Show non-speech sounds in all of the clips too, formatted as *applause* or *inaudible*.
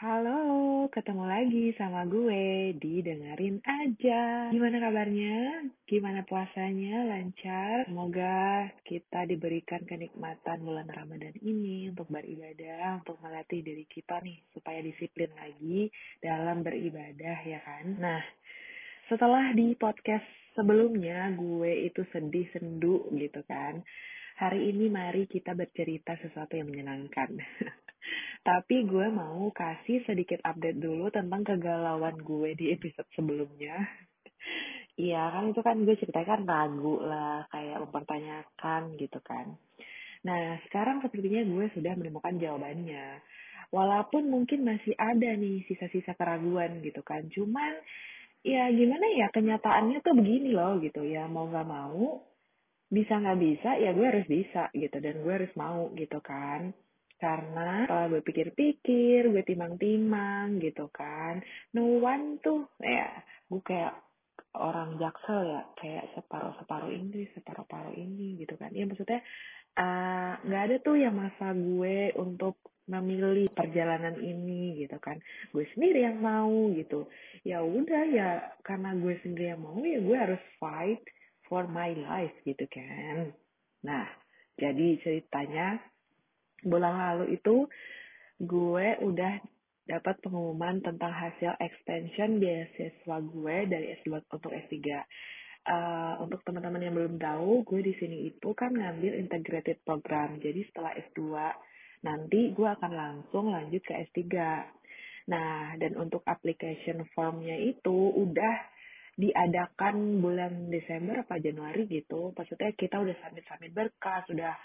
Halo, ketemu lagi sama gue di Dengerin Aja. Gimana kabarnya? Gimana puasanya? Lancar? Semoga kita diberikan kenikmatan bulan Ramadan ini untuk beribadah, untuk melatih diri kita nih supaya disiplin lagi dalam beribadah ya kan. Nah, setelah di podcast sebelumnya gue itu sedih sendu gitu kan. Hari ini mari kita bercerita sesuatu yang menyenangkan. *laughs* Tapi gue mau kasih sedikit update dulu tentang kegalauan gue di episode sebelumnya. *laughs* Iya kan itu kan gue ceritakan ragu lah, kayak mempertanyakan gitu kan. Nah sekarang sepertinya gue sudah menemukan jawabannya. Walaupun mungkin masih ada nih sisa-sisa keraguan gitu kan. Cuman ya gimana ya kenyataannya tuh begini loh gitu ya mau nggak mau bisa nggak bisa ya gue harus bisa gitu dan gue harus mau gitu kan karena setelah gue pikir-pikir, gue timang-timang gitu kan. No one tuh, ya gue kayak orang jaksel ya, kayak separuh-separuh Inggris, separuh-paruh ini gitu kan. Ya maksudnya eh, nggak uh, ada tuh yang masa gue untuk memilih perjalanan ini gitu kan. Gue sendiri yang mau gitu. Ya udah ya karena gue sendiri yang mau ya gue harus fight for my life gitu kan. Nah, jadi ceritanya bulan lalu itu gue udah dapat pengumuman tentang hasil extension beasiswa gue dari S2 untuk S3. Uh, untuk teman-teman yang belum tahu, gue di sini itu kan ngambil integrated program. Jadi setelah S2 nanti gue akan langsung lanjut ke S3. Nah, dan untuk application formnya itu udah diadakan bulan Desember apa Januari gitu. Maksudnya kita udah submit-submit berkas, udah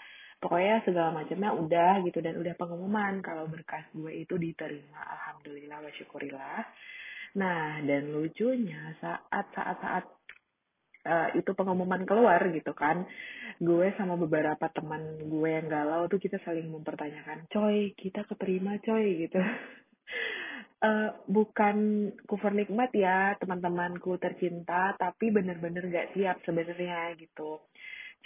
pokoknya segala macamnya udah gitu dan udah pengumuman kalau berkas gue itu diterima alhamdulillah wa syukurillah. Nah dan lucunya saat saat saat uh, itu pengumuman keluar gitu kan gue sama beberapa teman gue yang galau tuh kita saling mempertanyakan coy kita keterima coy gitu. Uh, *laughs* bukan kufur nikmat ya teman-temanku tercinta tapi bener-bener gak siap sebenarnya gitu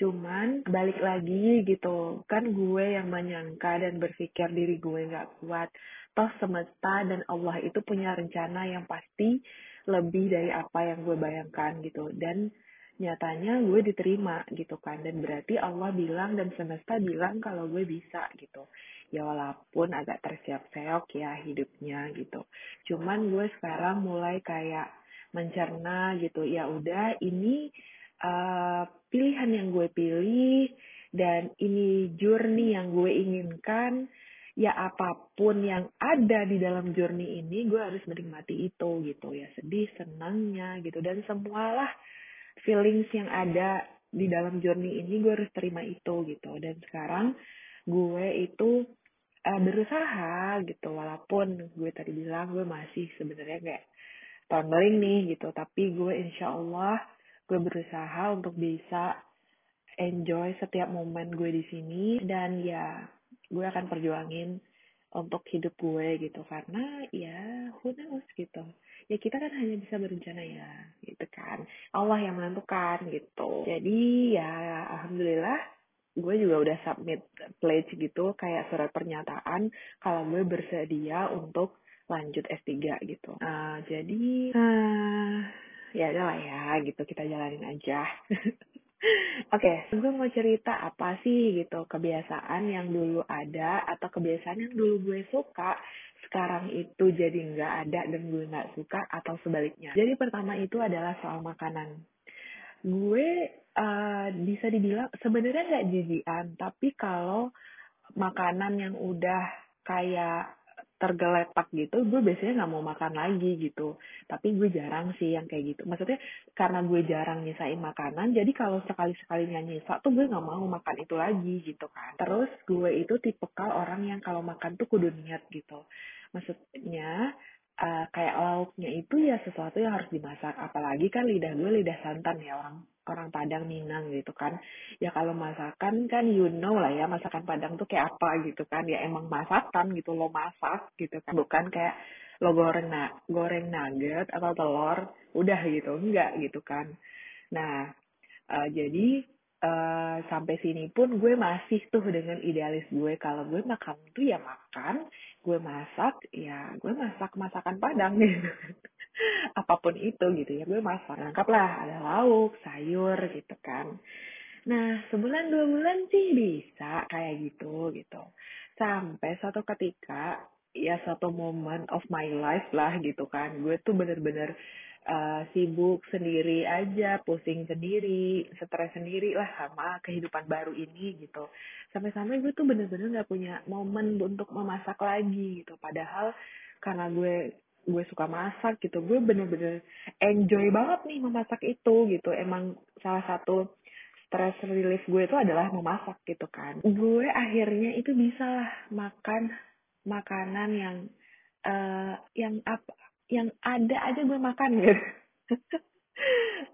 Cuman balik lagi gitu, kan gue yang menyangka dan berpikir diri gue gak kuat. Toh semesta dan Allah itu punya rencana yang pasti lebih dari apa yang gue bayangkan gitu. Dan nyatanya gue diterima gitu kan. Dan berarti Allah bilang dan semesta bilang kalau gue bisa gitu. Ya walaupun agak tersiap-seok ya hidupnya gitu. Cuman gue sekarang mulai kayak mencerna gitu. Ya udah ini uh, pilihan yang gue pilih dan ini journey yang gue inginkan ya apa pun yang ada di dalam journey ini gue harus menikmati itu gitu ya. Sedih senangnya gitu. Dan semualah feelings yang ada di dalam journey ini gue harus terima itu gitu. Dan sekarang gue itu uh, berusaha gitu. Walaupun gue tadi bilang gue masih sebenarnya kayak tumbling nih gitu. Tapi gue insya Allah gue berusaha untuk bisa enjoy setiap momen gue di sini. Dan ya gue akan perjuangin untuk hidup gue gitu. Karena ya who knows gitu. Ya kita kan hanya bisa berencana ya gitu kan. Allah yang menentukan gitu. Jadi ya alhamdulillah gue juga udah submit pledge gitu kayak surat pernyataan kalau gue bersedia untuk lanjut S3 gitu. Uh, jadi uh, ya udah lah ya gitu kita jalanin aja *laughs* Oke, okay, gue mau cerita apa sih gitu kebiasaan yang dulu ada atau kebiasaan yang dulu gue suka sekarang itu jadi nggak ada dan gue nggak suka atau sebaliknya. Jadi pertama itu adalah soal makanan. Gue uh, bisa dibilang sebenarnya nggak jijian, tapi kalau makanan yang udah kayak tergeletak gitu, gue biasanya nggak mau makan lagi gitu. Tapi gue jarang sih yang kayak gitu. Maksudnya karena gue jarang nyisain makanan, jadi kalau sekali-sekalinya nyisa tuh gue nggak mau makan itu lagi gitu kan. Terus gue itu tipe kal orang yang kalau makan tuh kudu niat gitu. Maksudnya uh, kayak lauknya itu ya sesuatu yang harus dimasak. Apalagi kan lidah gue lidah santan ya orang orang Padang Minang gitu kan. Ya kalau masakan kan you know lah ya masakan Padang tuh kayak apa gitu kan. Ya emang masakan gitu lo masak gitu kan. Bukan kayak lo goreng na goreng nugget atau telur udah gitu enggak gitu kan. Nah, uh, jadi uh, sampai sini pun gue masih tuh dengan idealis gue. Kalau gue makan tuh ya makan gue masak ya gue masak masakan padang *laughs* gitu. Apa pun itu gitu ya. Gue masak anggaplah ada lauk sayur gitu kan. Nah sebulan dua bulan sih bisa kayak gitu gitu. Sampai suatu ketika ya satu moment of my life lah gitu kan. Gue tuh bener-bener uh, sibuk sendiri aja, pusing sendiri, stres sendiri lah sama kehidupan baru ini gitu. Sampai-sampai gue tuh bener-bener gak punya momen untuk memasak lagi gitu. Padahal karena gue gue suka masak gitu, gue bener-bener enjoy banget nih memasak itu gitu. Emang salah satu stress relief gue itu adalah memasak gitu kan. Gue akhirnya itu bisa lah makan makanan yang uh, yang apa yang ada aja gue makan gitu.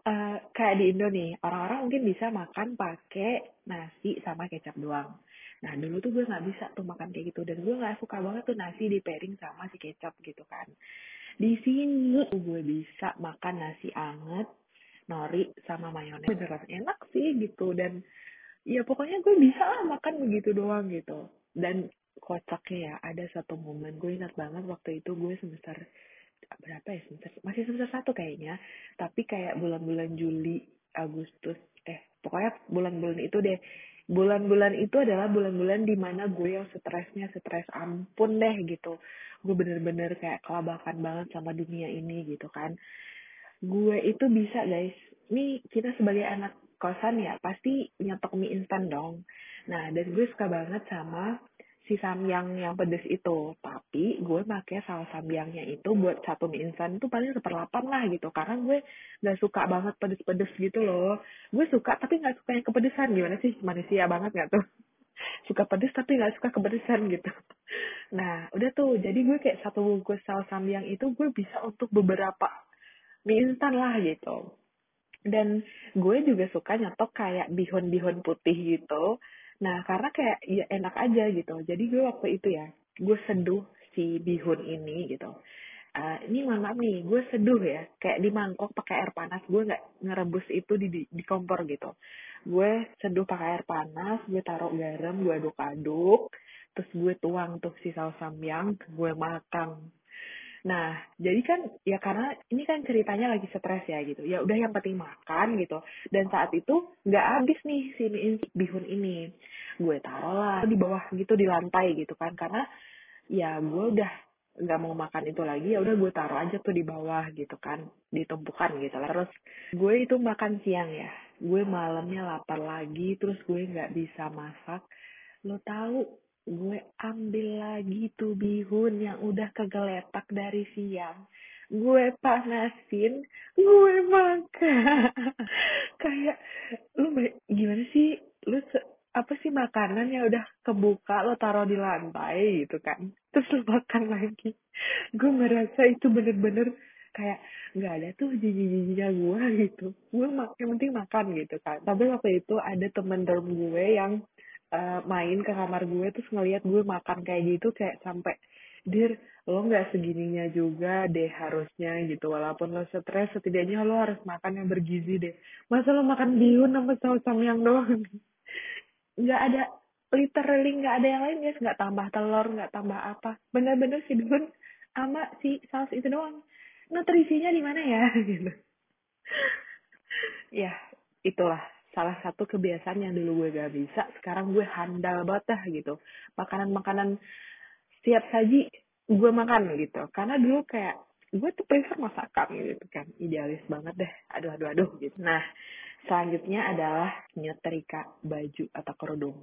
uh, *laughs* kayak di Indo nih, orang-orang mungkin bisa makan pakai nasi sama kecap doang. Nah dulu tuh gue nggak bisa tuh makan kayak gitu dan gue nggak suka banget tuh nasi di pairing sama si kecap gitu kan. Di sini gue bisa makan nasi anget, nori sama mayones beneran enak sih gitu dan ya pokoknya gue bisa lah makan begitu doang gitu. Dan kocaknya ya ada satu momen gue ingat banget waktu itu gue semester berapa ya semester masih semester satu kayaknya. Tapi kayak bulan-bulan Juli Agustus eh pokoknya bulan-bulan itu deh. Bulan-bulan itu adalah bulan-bulan di mana gue yang stresnya stres ampun deh gitu. Gue bener-bener kayak kelabakan banget sama dunia ini gitu kan. Gue itu bisa guys. Nih kita sebagai anak kosan ya pasti nyetok mie instan dong. Nah dan gue suka banget sama si samyang yang pedes itu. Tapi gue pakai saus samyangnya itu buat satu mie instan itu paling seperlapan lah gitu. Karena gue nggak suka banget pedes-pedes gitu loh. Gue suka tapi nggak suka yang kepedesan. Gimana sih? Manusia banget nggak tuh? *laughs* Suka pedes tapi nggak suka kepedesan gitu. *laughs* Nah udah tuh. Jadi gue kayak satu bungkus saus samyang itu gue bisa untuk beberapa mie instan lah gitu. Dan gue juga suka nyetok kayak bihun-bihun putih gitu Nah, karena kayak ya enak aja gitu. Jadi gue waktu itu ya, gue seduh si bihun ini gitu. Uh, ini mohon nih, gue seduh ya, kayak di mangkok pakai air panas, gue nggak ngerebus itu di, di, di kompor gitu. Gue seduh pakai air panas, gue taruh garam, gue aduk-aduk, terus gue tuang tuh si saus samyang, gue makan. Nah, jadi kan ya karena ini kan ceritanya lagi stres ya gitu. Ya udah yang penting makan gitu. Dan saat itu nggak habis nih si bihun ini. Gue taruh lah di bawah gitu di lantai gitu kan. Karena ya gue udah nggak mau makan itu lagi ya udah gue taruh aja tuh di bawah gitu kan ditumpukan gitu lah terus gue itu makan siang ya gue malamnya lapar lagi terus gue nggak bisa masak lo tahu gue ambil lagi tuh bihun yang udah kegeletak dari siang. Gue panasin gue makan. *laughs* Kayak lu gimana sih? Lu apa sih makanan yang udah kebuka lo taruh di lantai gitu kan? Terus lo makan lagi. Gue merasa itu bener-bener kayak nggak ada tuh jijik-jijiknya gue gitu. Gue yang penting makan gitu kan. Tapi waktu itu ada temen dorm gue yang uh, main ke kamar gue terus ngeliat gue makan kayak gitu kayak sampai dir lo nggak segininya juga deh harusnya gitu. Walaupun lo stres setidaknya lo harus makan yang bergizi deh. Masa lo makan bihun sama saus samyang doang? *laughs* Nggak ada literally nggak ada yang lain guys. Nggak tambah telur nggak tambah apa. Bener-bener si bihun sama si saus itu doang. Nutrisinya di mana ya? *laughs* Gitu. Ya itulah salah satu kebiasaan yang dulu gue gak bisa, sekarang gue handal banget gitu. Makanan-makanan siap saji gue makan gitu. Karena dulu kayak gue tuh prefer masakan gitu kan. Idealis banget deh. Aduh, aduh, aduh gitu. Nah, selanjutnya adalah nyetrika baju atau kerudung.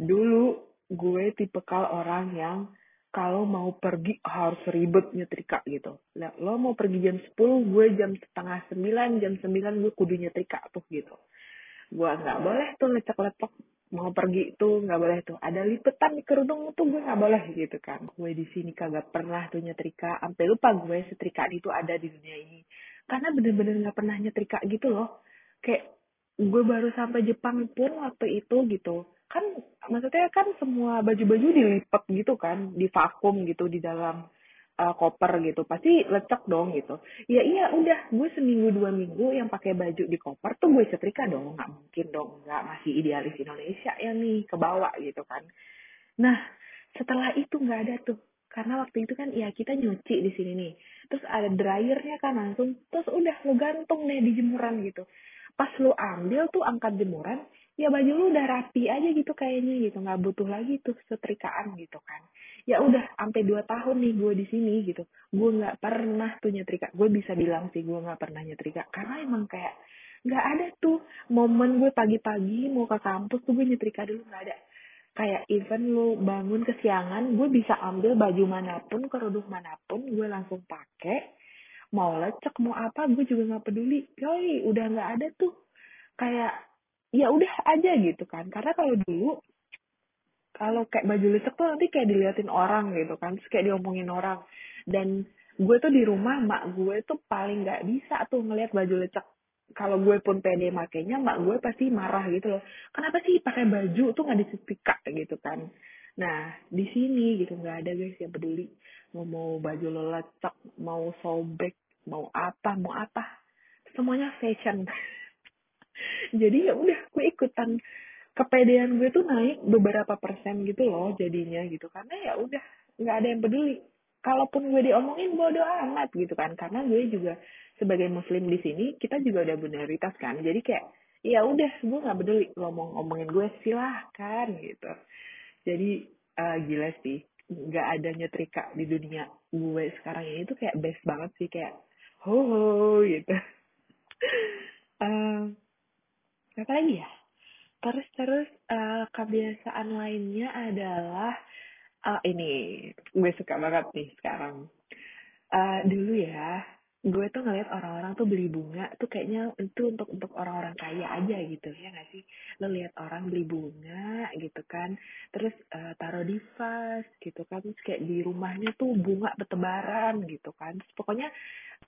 Dulu gue tipe kal orang yang kalau mau pergi harus ribet nyetrika gitu. Lo mau pergi jam 10, gue jam setengah 9, jam 9 gue kudu nyetrika tuh gitu gue nggak boleh tuh lecek lecek mau pergi tuh nggak boleh tuh. Ada lipetan di kerudung tuh gue nggak boleh gitu kan. Gue di sini kagak pernah tuh nyetrika sampai lupa gue setrika itu ada di dunia ini. Karena bener-bener nggak pernah nyetrika gitu loh. Kayak gue baru sampai Jepang pun waktu itu gitu. Kan maksudnya kan semua baju-baju dilipat gitu kan di vakum gitu di dalam uh, koper gitu pasti lecek dong gitu. Ya iya udah gue seminggu dua minggu yang pakai baju di koper tuh gue setrika dong nggak mungkin dong nggak masih idealis Indonesia ya nih ke bawah gitu kan. Nah setelah itu nggak ada tuh karena waktu itu kan ya kita nyuci di sini nih. Terus ada dryernya kan langsung terus udah lu gantung deh di jemuran gitu. Pas lu ambil tuh angkat jemuran ya baju lu udah rapi aja gitu kayaknya gitu nggak butuh lagi tuh setrikaan gitu kan. Ya udah sampai dua tahun nih gue di sini gitu gue nggak pernah tuh nyetrika. Gue bisa bilang sih gue nggak pernah nyetrika karena emang kayak nggak ada tuh momen gue pagi-pagi mau ke kampus tuh gue nyetrika dulu nggak ada. Kayak even lu bangun kesiangan gue bisa ambil baju mana pun kerudung mana pun gue langsung pakai mau lecek mau apa gue juga nggak peduli. Yoi udah nggak ada tuh kayak ya udah aja gitu kan. Karena kalau dulu kalau kayak baju lecek tuh nanti kayak diliatin orang gitu kan terus kayak diomongin orang. Dan gue tuh di rumah mak gue tuh paling nggak bisa tuh ngeliat baju lecek kalau gue pun pede makainya mak gue pasti marah gitu loh. Kenapa sih pakai baju tuh nggak disetrika gitu kan? Nah di sini gitu nggak ada guys yang peduli. Mau mau baju lo lecek mau sobek mau apa mau apa. Semuanya fashion *laughs* jadi ya udah gue ikutan. Kepedean gue tuh naik beberapa persen gitu loh jadinya gitu. Karena ya udah nggak ada yang peduli. Kalaupun gue diomongin bodo amat gitu kan. Karena gue juga sebagai muslim di sini kita juga udah minoritas kan. Jadi kayak ya udah gue nggak peduli ngomong ngomongin gue silahkan gitu. Jadi uh, gila sih. Nggak ada nyetrika di dunia gue sekarang ini tuh kayak best banget sih. Kayak ho ho gitu. Uh, *laughs* apa lagi ya? Terus terus uh, kebiasaan lainnya adalah uh, ini gue suka banget nih sekarang. Uh, dulu ya gue tuh ngeliat orang-orang tuh beli bunga tuh kayaknya itu untuk untuk orang-orang kaya aja gitu ya nggak sih? Lo lihat orang beli bunga gitu kan terus uh, taruh di vas gitu kan terus kayak di rumahnya tuh bunga bertebaran gitu kan. Terus pokoknya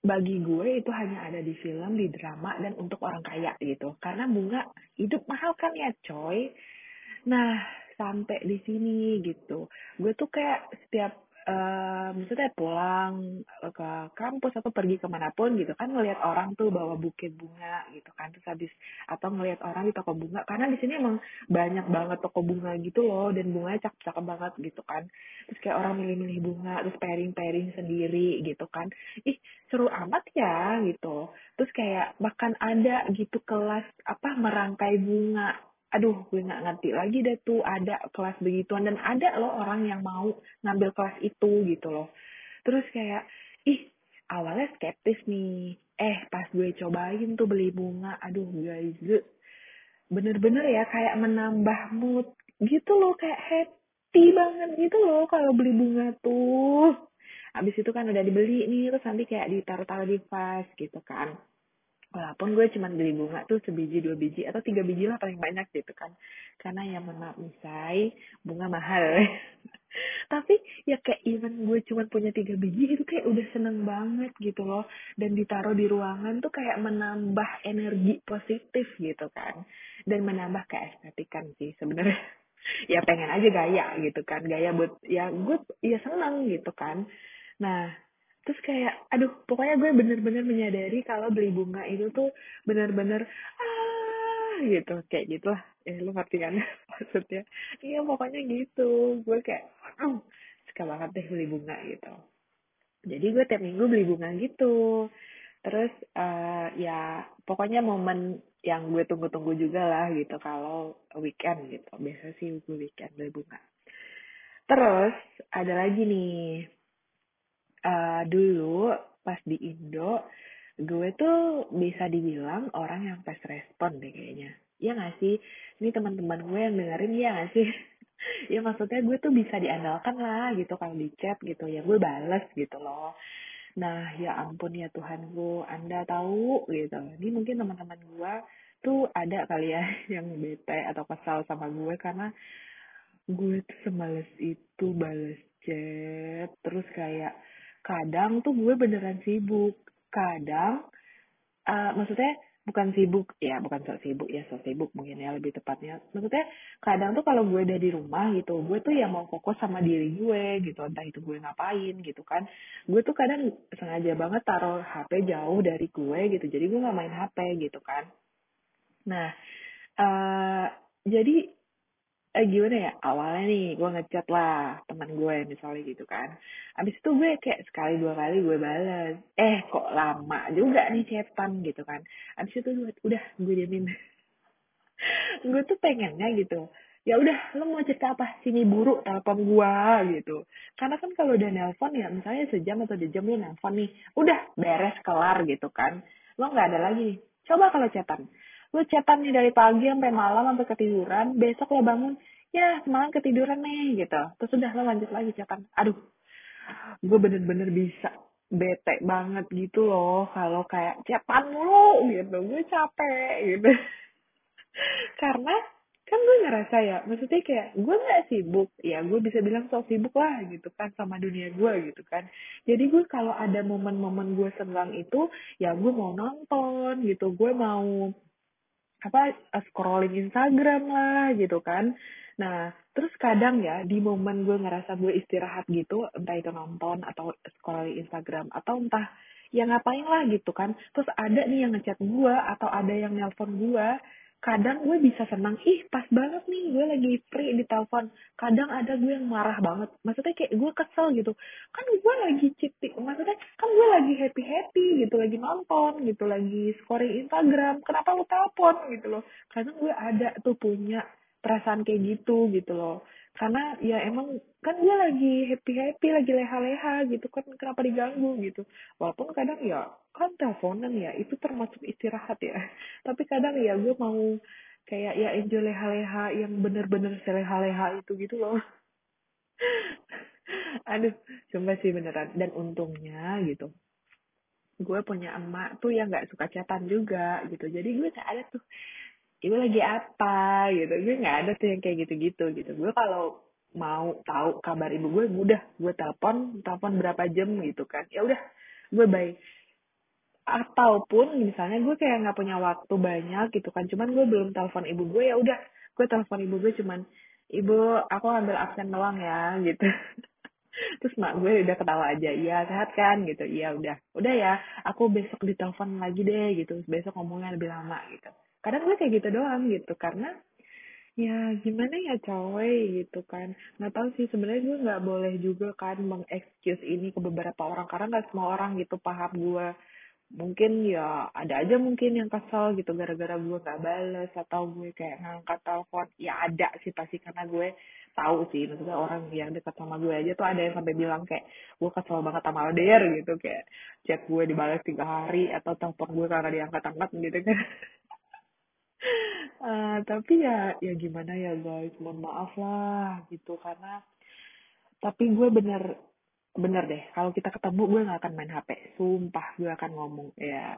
bagi gue itu hanya ada di film di drama dan untuk orang kaya gitu. Karena bunga hidup mahal kan ya coy? Nah sampai di sini gitu. Gue tuh kayak setiap maksudnya pulang ke kampus atau pergi ke mana pun gitu kan ngelihat orang tuh bawa buket bunga gitu kan. Terus habis atau ngelihat orang di toko bunga. Karena di sini emang banyak banget toko bunga gitu loh dan bunganya cakep-cakep banget gitu kan. Terus kayak orang milih-milih bunga terus pairing-pairing sendiri gitu kan. Ih seru amat ya gitu. Terus kayak bahkan ada gitu kelas apa merangkai bunga aduh gue nggak ngerti lagi deh tuh ada kelas begituan. Dan ada loh orang yang mau ngambil kelas itu gitu loh. Terus kayak ih awalnya skeptis nih. Eh pas gue cobain tuh beli bunga. Aduh guys bener-bener ya kayak menambah mood gitu loh kayak happy banget gitu loh kalau beli bunga tuh. Habis itu kan udah dibeli nih terus nanti kayak ditaruh-taruh di vas gitu kan walaupun gue cuma beli bunga tuh sebiji dua biji atau tiga biji lah paling banyak gitu kan. Karena ya maaf misai bunga mahal. *laughs* Tapi ya kayak even gue cuma punya tiga biji itu kayak udah seneng banget gitu loh. Dan ditaruh di ruangan tuh kayak menambah energi positif gitu kan. Dan menambah keestetikan sih sebenarnya. *laughs* Ya pengen aja gaya gitu kan. Gaya buat ya gue ya seneng gitu kan. Nah terus kayak aduh pokoknya gue bener-bener menyadari kalau beli bunga itu tuh bener-bener ah gitu. Kayak gitulah. Eh lu ngerti kan? *laughs* Maksudnya iya pokoknya gitu. Gue kayak uh, suka banget deh beli bunga gitu. Jadi gue tiap minggu beli bunga gitu. Terus uh, ya pokoknya momen yang gue tunggu-tunggu juga lah gitu kalau weekend gitu. Biasa sih gue weekend beli bunga. Terus ada lagi nih uh, dulu pas di Indo gue tuh bisa dibilang orang yang fast respon deh kayaknya. Ya gak sih? Ini teman-teman gue yang dengerin ya gak sih? *laughs* Ya maksudnya gue tuh bisa diandalkan lah gitu kalau di chat gitu. Ya gue bales gitu loh. Nah ya ampun ya Tuhan gue anda tahu gitu. Ini mungkin teman-teman gue tuh ada kali ya *laughs* yang bete atau kesal sama gue karena gue tuh semales itu bales chat. Terus kayak kadang tuh gue beneran sibuk. Kadang uh, maksudnya bukan sibuk ya bukan sok sibuk ya sok sibuk mungkin ya lebih tepatnya. Maksudnya kadang tuh kalau gue udah di rumah gitu gue tuh ya mau fokus sama diri gue gitu entah itu gue ngapain gitu kan. Gue tuh kadang sengaja banget taruh HP jauh dari gue gitu jadi gue nggak main HP gitu kan. Nah uh, jadi eh gimana ya awalnya nih gue ngechat lah teman gue misalnya gitu kan. Abis itu gue kayak sekali dua kali gue balas eh kok lama juga nih chatan gitu kan. Abis itu gue udah gue diamin *laughs* gue tuh pengennya gitu ya udah lo mau cerita apa? Sini buru telepon gue gitu. Karena kan kalau udah nelpon ya misalnya sejam atau dua jam lo nelpon nih udah beres kelar gitu kan. Lo nggak ada lagi coba kalau chatan lu chatan nih dari pagi sampai malam sampai ketiduran besok lo bangun ya semalam ketiduran nih gitu. Terus udah lo lanjut lagi chatan aduh gue bener-bener bisa bete banget gitu loh kalau kayak chatan mulu gitu. Gue capek gitu. *laughs* Karena kan gue ngerasa ya maksudnya kayak gue nggak sibuk ya gue bisa bilang so sibuk lah gitu kan sama dunia gue gitu kan. Jadi gue kalau ada momen-momen gue senggang itu ya gue mau nonton gitu gue mau apa eh, scrolling Instagram lah gitu kan. Nah terus kadang ya di momen gue ngerasa gue istirahat gitu entah itu nonton atau scrolling Instagram atau entah ya ngapain lah gitu kan. Terus ada nih yang ngechat gue atau ada yang nelpon gue kadang gue bisa senang ih pas banget nih gue lagi free di telepon. Kadang ada gue yang marah banget. Maksudnya kayak gue kesel gitu. Kan gue lagi citi maksudnya kan gue lagi happy happy gitu lagi nonton gitu lagi scoring Instagram kenapa lu telepon gitu loh. Kadang gue ada tuh punya perasaan kayak gitu gitu loh karena ya emang kan gue lagi happy happy lagi leha leha gitu kan kenapa diganggu gitu. Walaupun kadang ya kan teleponan ya itu termasuk istirahat ya. *laughs* Tapi kadang ya gue mau kayak ya enjoy leha-leha yang bener-bener seleha-leha itu gitu loh. *laughs* Aduh cuma sih beneran. Dan untungnya gitu gue punya emak tuh yang nggak suka catatan juga gitu. Jadi gue ada tuh ibu lagi apa gitu. Gue nggak ada tuh yang kayak gitu-gitu gitu. Gue kalau mau tahu kabar ibu gue mudah gue telepon telepon berapa jam gitu kan. Ya udah gue baik ataupun misalnya gue kayak nggak punya waktu banyak gitu kan cuman gue belum telepon ibu gue ya udah. Gue telepon ibu gue cuman ibu aku ambil absen doang ya gitu. *laughs* Terus mak gue udah ketawa aja iya sehat kan? Gitu. Iya udah. Udah ya aku besok ditelepon lagi deh gitu. Besok ngomongnya lebih lama gitu kadang gue kayak gitu doang gitu karena ya gimana ya coy gitu kan. Nggak tahu sih sebenarnya gue nggak boleh juga kan mengexcuse ini ke beberapa orang karena nggak semua orang gitu paham gue. Mungkin ya ada aja mungkin yang kesel gitu gara-gara gue gak bales atau gue kayak ngangkat telepon. Ya ada sih pasti karena gue tahu sih maksudnya orang yang dekat sama gue aja tuh ada yang sampai bilang kayak gue kesel banget sama Alder gitu kayak chat gue dibalas tiga hari atau telepon gue karena diangkat-angkat gitu kan uh, tapi ya ya gimana ya guys? Mohon maaf lah gitu. Karena tapi gue bener bener deh. Kalau kita ketemu gue nggak akan main HP sumpah gue akan ngomong ya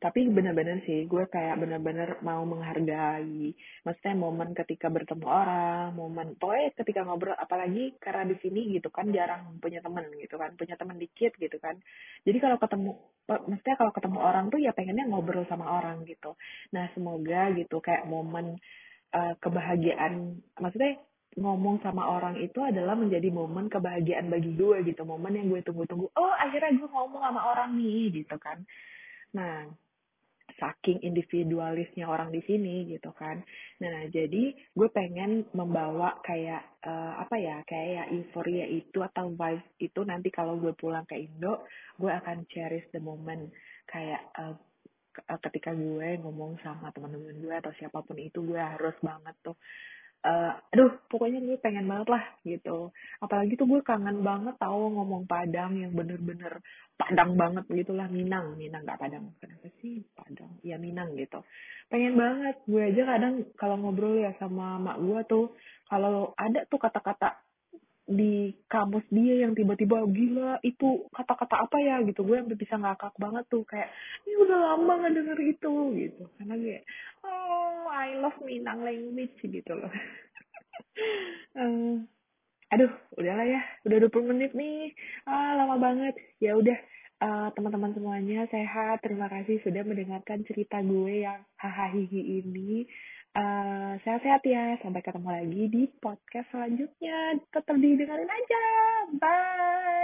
tapi bener-bener sih gue kayak bener-bener mau menghargai maksudnya momen ketika bertemu orang momen pokoknya ketika ngobrol apalagi karena di sini gitu kan jarang punya temen gitu kan punya temen dikit gitu kan. Jadi kalau ketemu maksudnya kalau ketemu orang tuh ya pengennya ngobrol sama orang gitu. Nah semoga gitu kayak momen uh, kebahagiaan maksudnya ngomong sama orang itu adalah menjadi momen kebahagiaan bagi gue gitu momen yang gue tunggu-tunggu oh akhirnya gue ngomong sama orang nih gitu kan. Nah saking individualisnya orang di sini gitu kan. Nah jadi gue pengen membawa kayak uh, apa ya kayak euforia itu atau vibes itu nanti kalau gue pulang ke Indo gue akan cherish the moment. Kayak uh, ketika gue ngomong sama teman-teman gue atau siapa pun itu gue harus banget tuh uh, aduh pokoknya gue pengen banget lah gitu. Apalagi tuh gue kangen banget tahu ngomong Padang yang bener-bener Padang banget gitulah Minang. Minang nggak Padang kenapa sih Padang? Ya Minang gitu. Pengen banget. Gue aja kadang kalau ngobrol ya sama mak gue tuh kalau ada tuh kata-kata di kamus dia yang tiba-tiba gila itu kata-kata apa ya? Gitu. Gue sampai bisa ngakak banget tuh kayak ini udah lama nggak denger itu gitu. Karena gue oh I love Minang language gitu loh. *laughs* Um, aduh udahlah ya udah 20 menit nih. Ah lama banget. Ya udah uh, teman-teman semuanya sehat. Terima kasih sudah mendengarkan cerita gue yang hahaha ini. Uh, sehat-sehat ya. Sampai ketemu lagi di podcast selanjutnya. Tetap didengarin aja. Bye.